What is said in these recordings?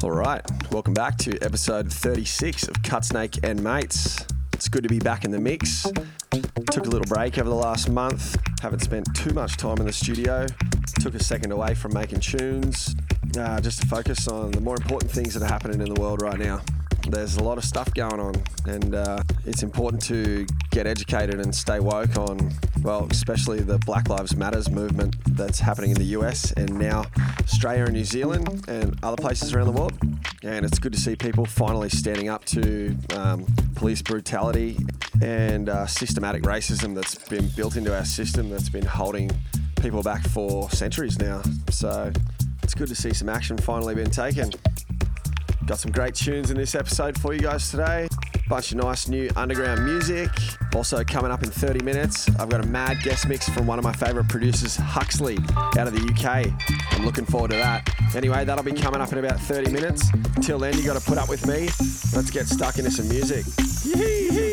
All right, welcome back to episode 36 of Cut Snake and Mates. It's good to be back in the mix. Took a little break over the last month. Haven't spent too much time in the studio. Took a second away from making tunes, uh, just to focus on the more important things that are happening in the world right now. There's a lot of stuff going on, and uh, it's important to get educated and stay woke on, well, especially the Black Lives Matters movement that's happening in the US and now Australia and New Zealand and other places around the world. And it's good to see people finally standing up to um, police brutality and uh, systematic racism that's been built into our system that's been holding people back for centuries now. So it's good to see some action finally being taken. Got some great tunes in this episode for you guys today. Bunch of nice new underground music. Also, coming up in 30 minutes, I've got a mad guest mix from one of my favourite producers, Huxley, out of the UK. I'm looking forward to that. Anyway, that'll be coming up in about 30 minutes. Till then, you got to put up with me. Let's get stuck into some music. Yee-hee-hee-hee.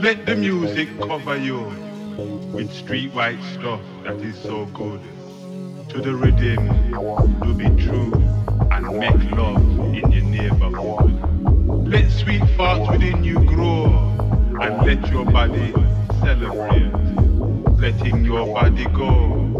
Let the music cover you with street white stuff that is so good. To the rhythm, to be true and make love in your neighborhood. Let sweet thoughts within you grow and let your body celebrate. Letting your body go.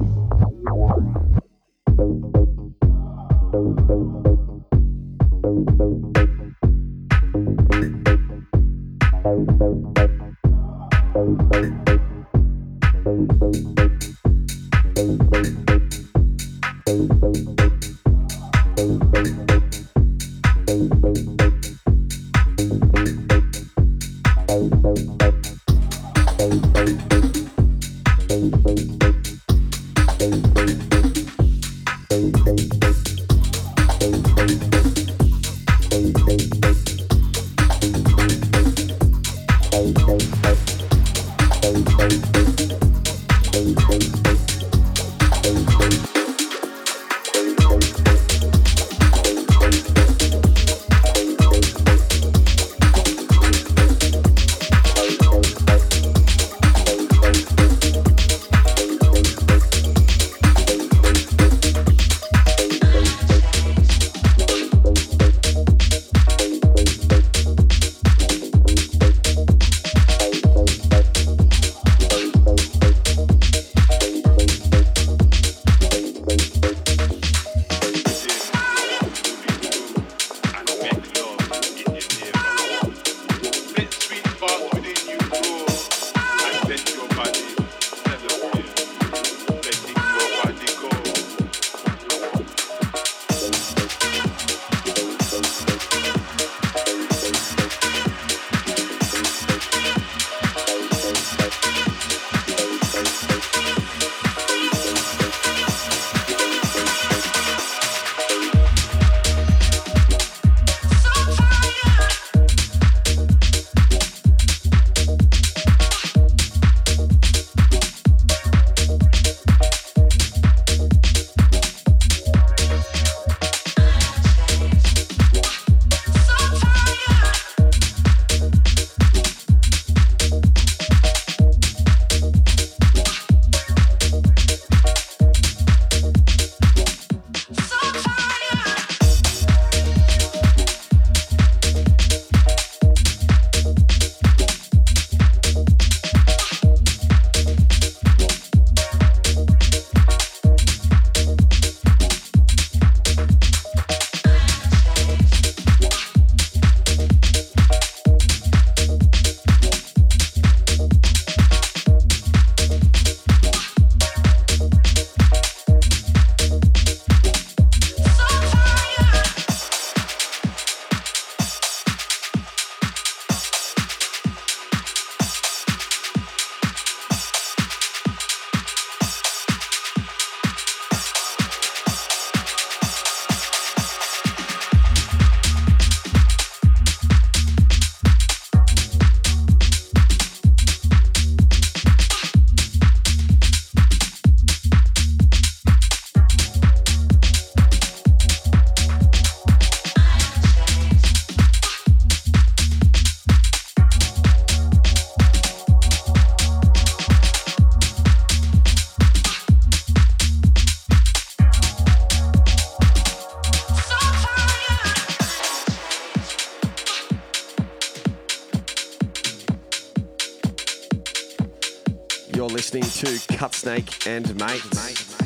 To Cut Snake and Mates.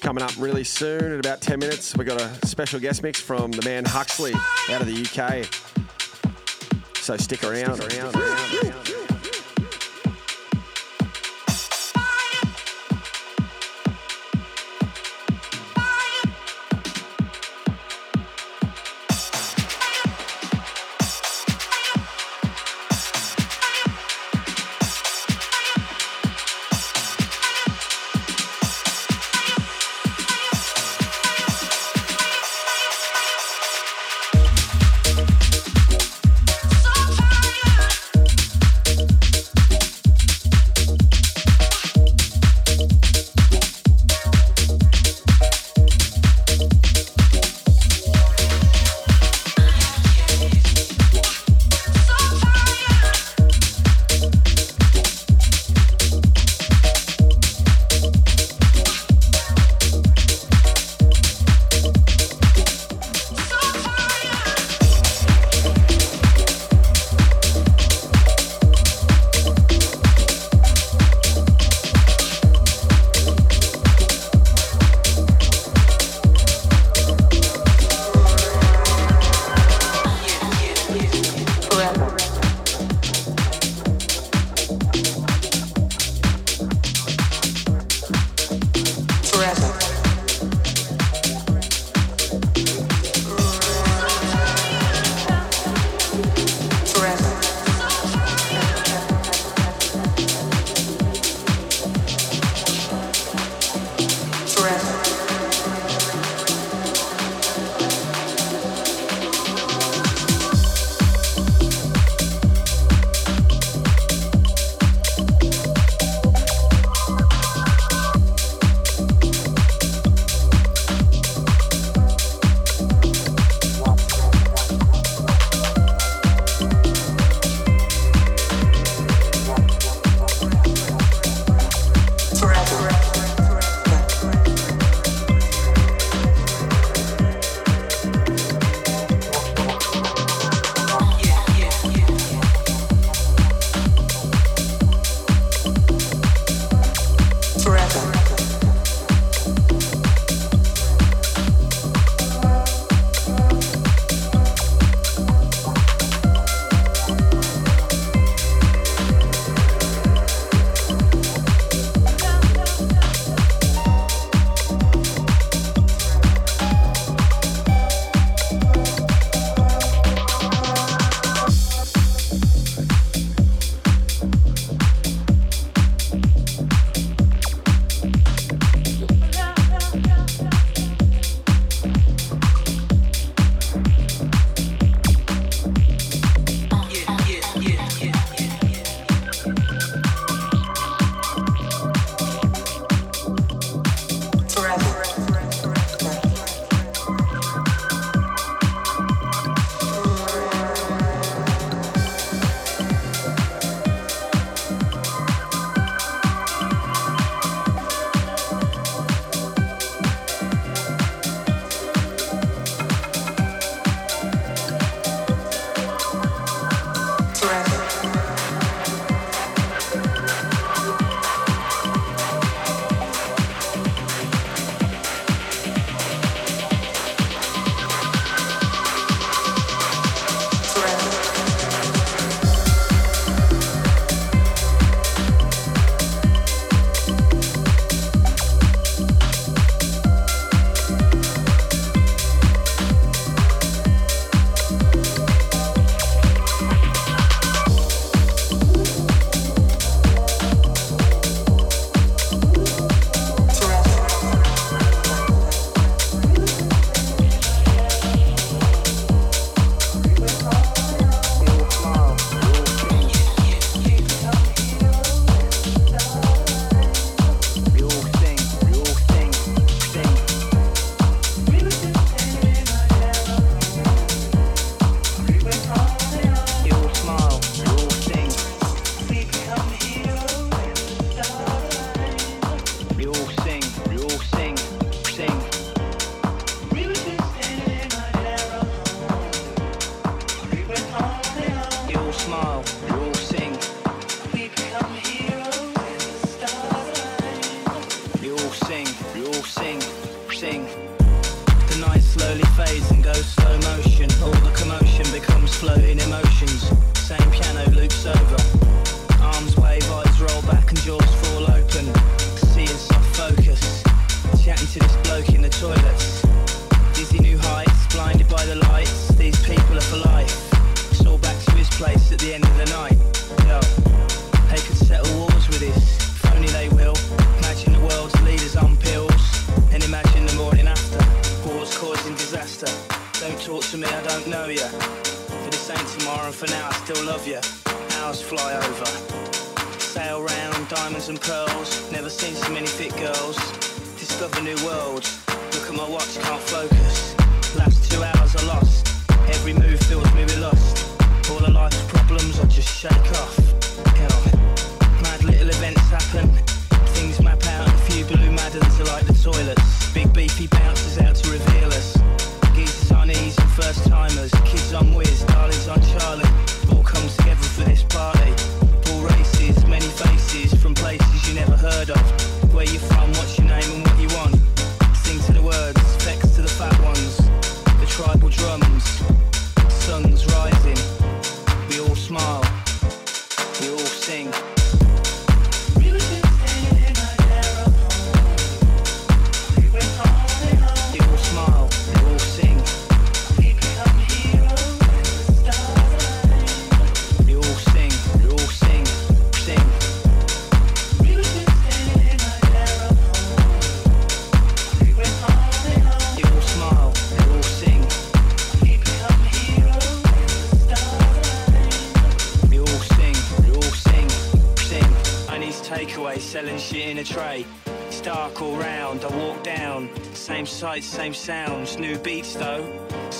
Coming up really soon, in about 10 minutes, we've got a special guest mix from the man Huxley out of the UK. So stick around. Stick around, around, around.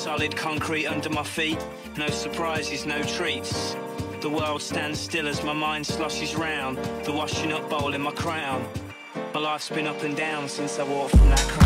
Solid concrete under my feet, no surprises, no treats. The world stands still as my mind sloshes round, the washing up bowl in my crown. My life's been up and down since I walked from that crown.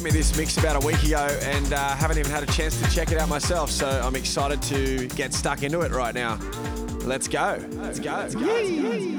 Sent me this mix about a week ago and uh, haven't even had a chance to check it out myself, so I'm excited to get stuck into it right now. Let's go. Let's go. Let's go. Let's go. Let's go.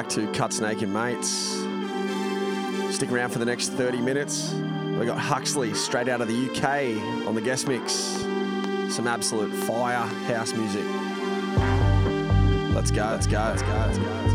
Back to Cut Snake and Mates. Stick around for the next 30 minutes. We got Huxley straight out of the UK on the guest mix. Some absolute fire house music. Let's go, let's go, let's go, let's go, let's go.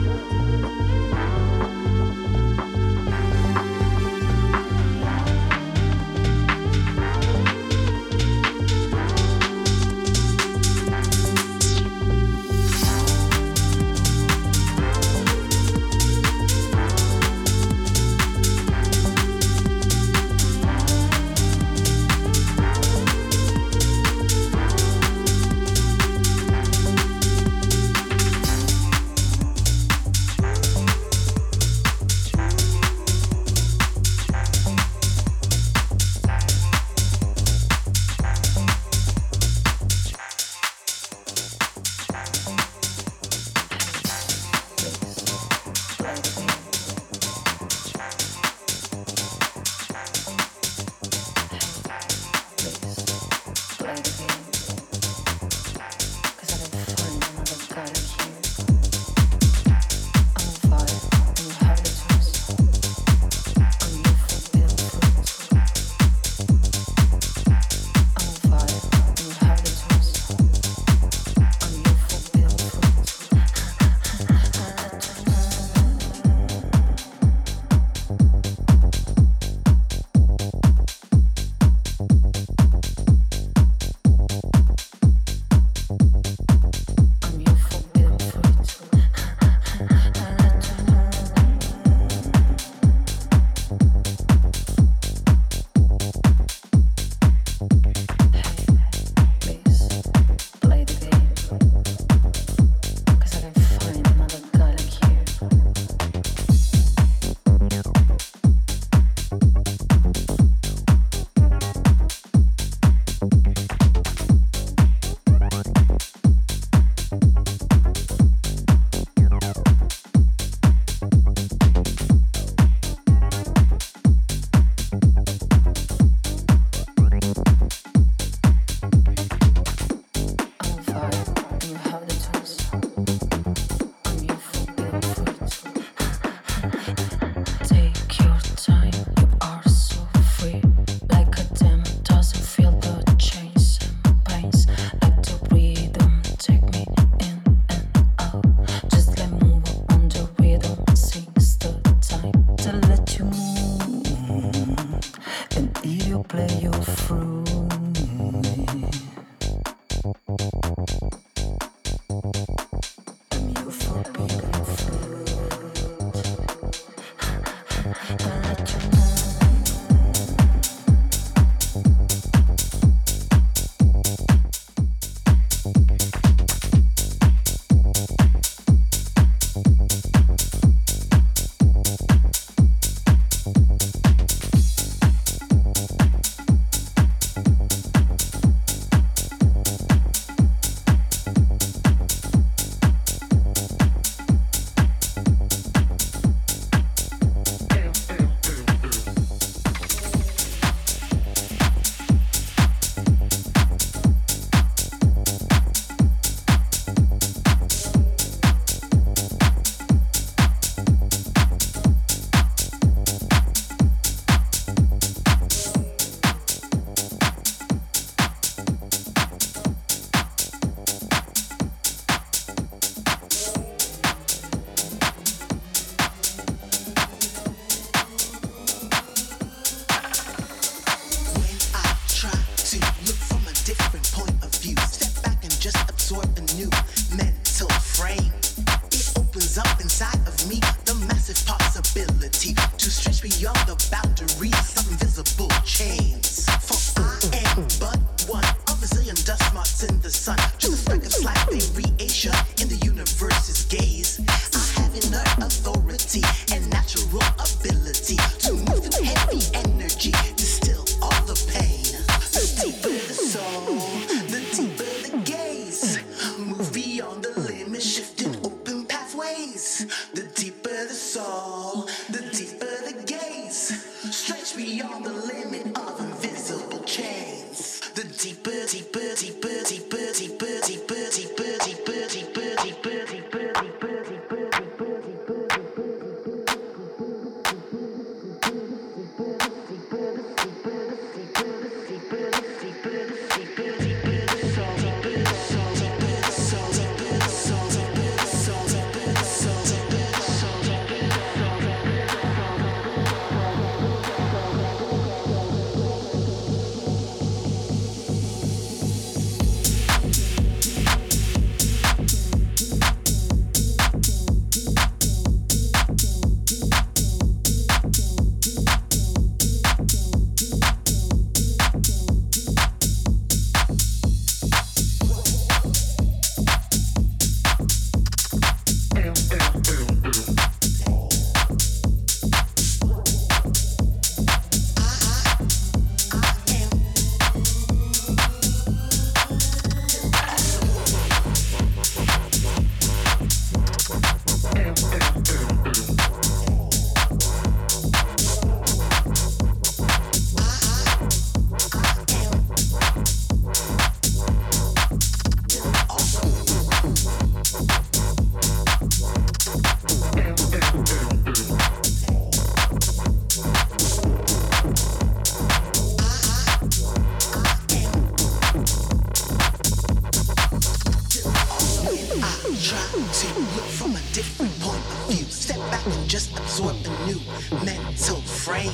Try to look from a different point of view. Step back and just absorb the new mental frame.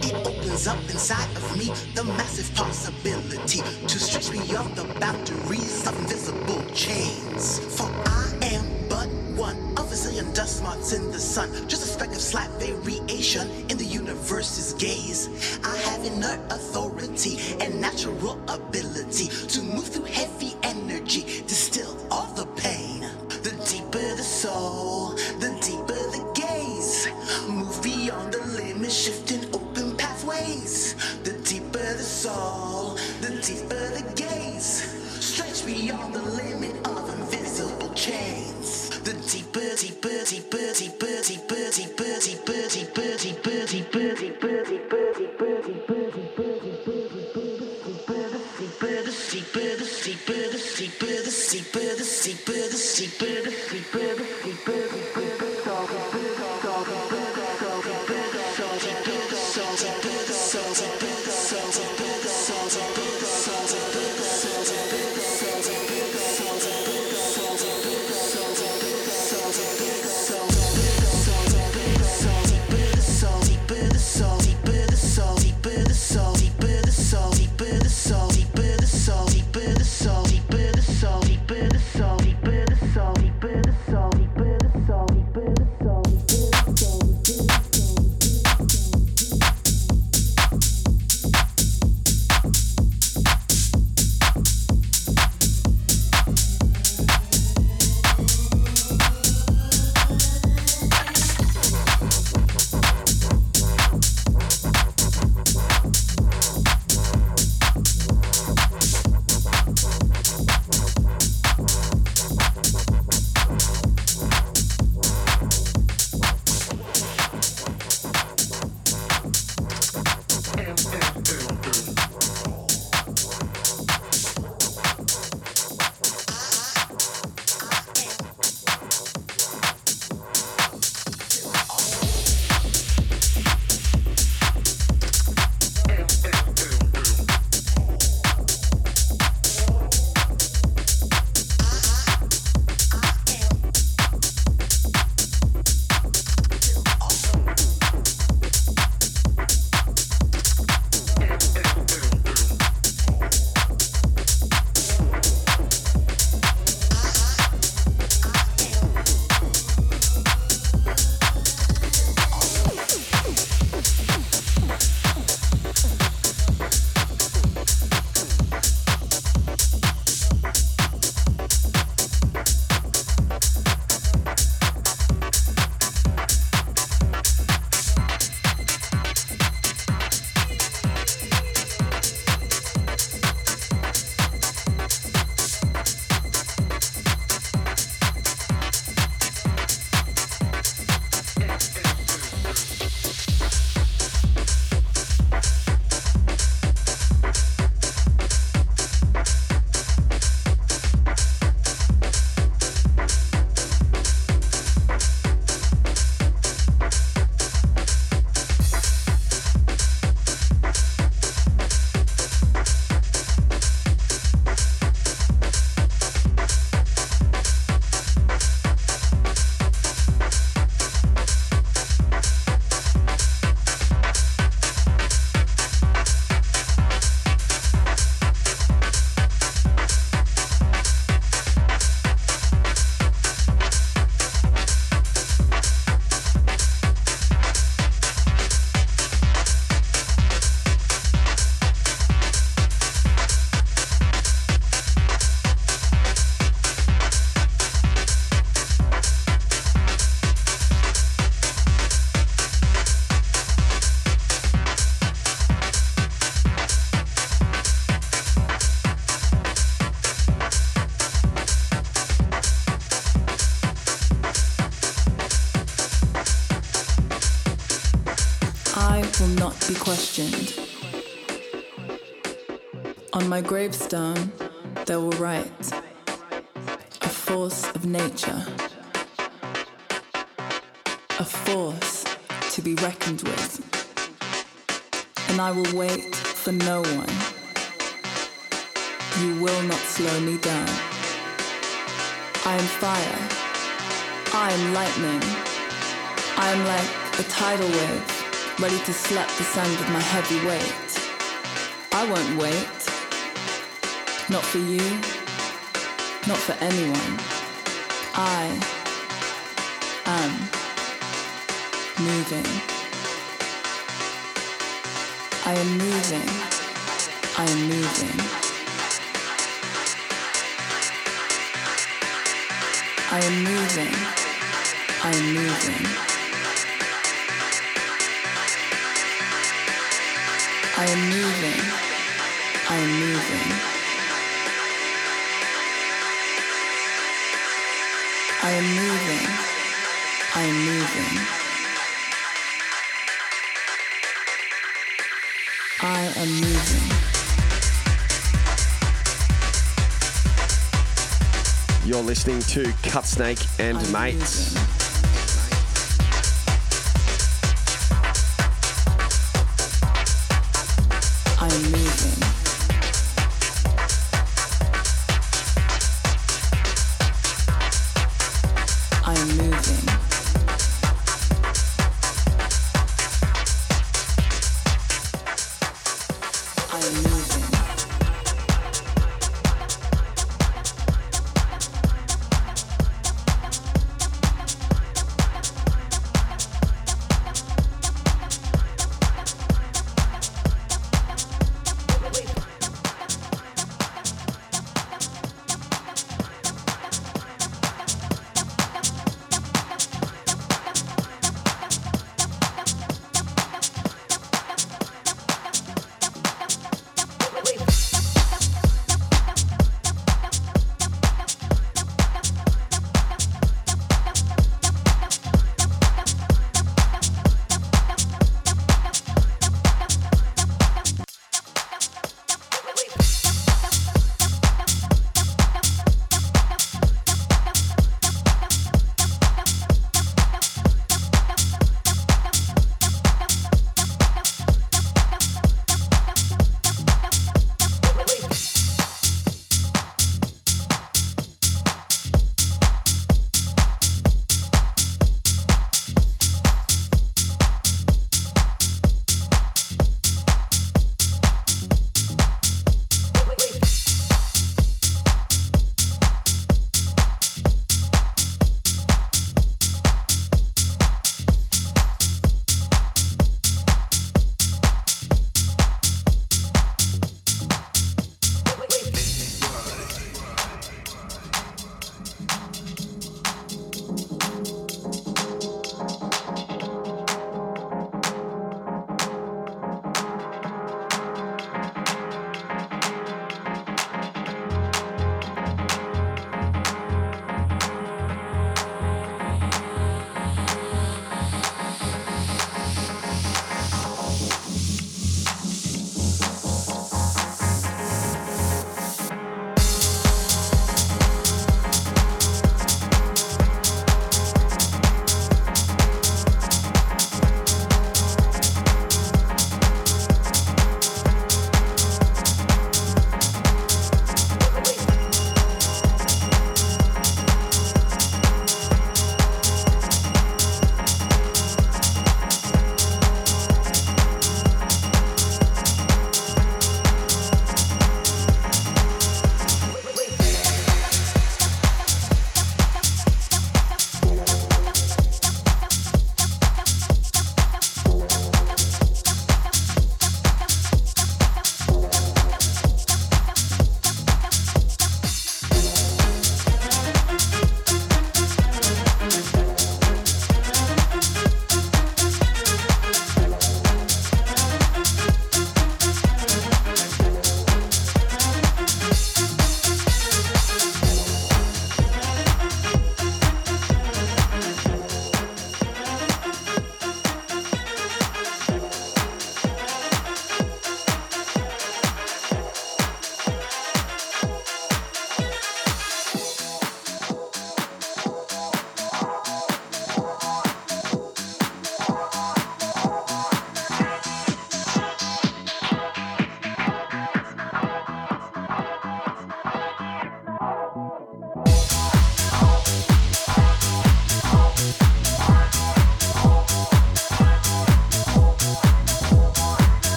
It opens up inside of me the massive possibility to stretch beyond the boundaries of invisible chains. For I am but one of a zillion dust motes in the sun, just a speck of slight variation in the universe's gaze. I have inert authority and natural ability to move through heavy birdie, birdie, birdie, birdie, birdie, birdie, birdie. My gravestone, they will write a force of nature, a force to be reckoned with. And I will wait for no one. You will not slow me down. I am fire. I am lightning. I am like a tidal wave, ready to slap the sand with my heavy weight. I won't wait. Not for you. Not for anyone. I am moving. I am moving. I am moving. I am moving. I am moving. I am moving. I am moving. I am moving. I am moving. I am moving. You're listening to Cut Snake and I'm Mates. moving.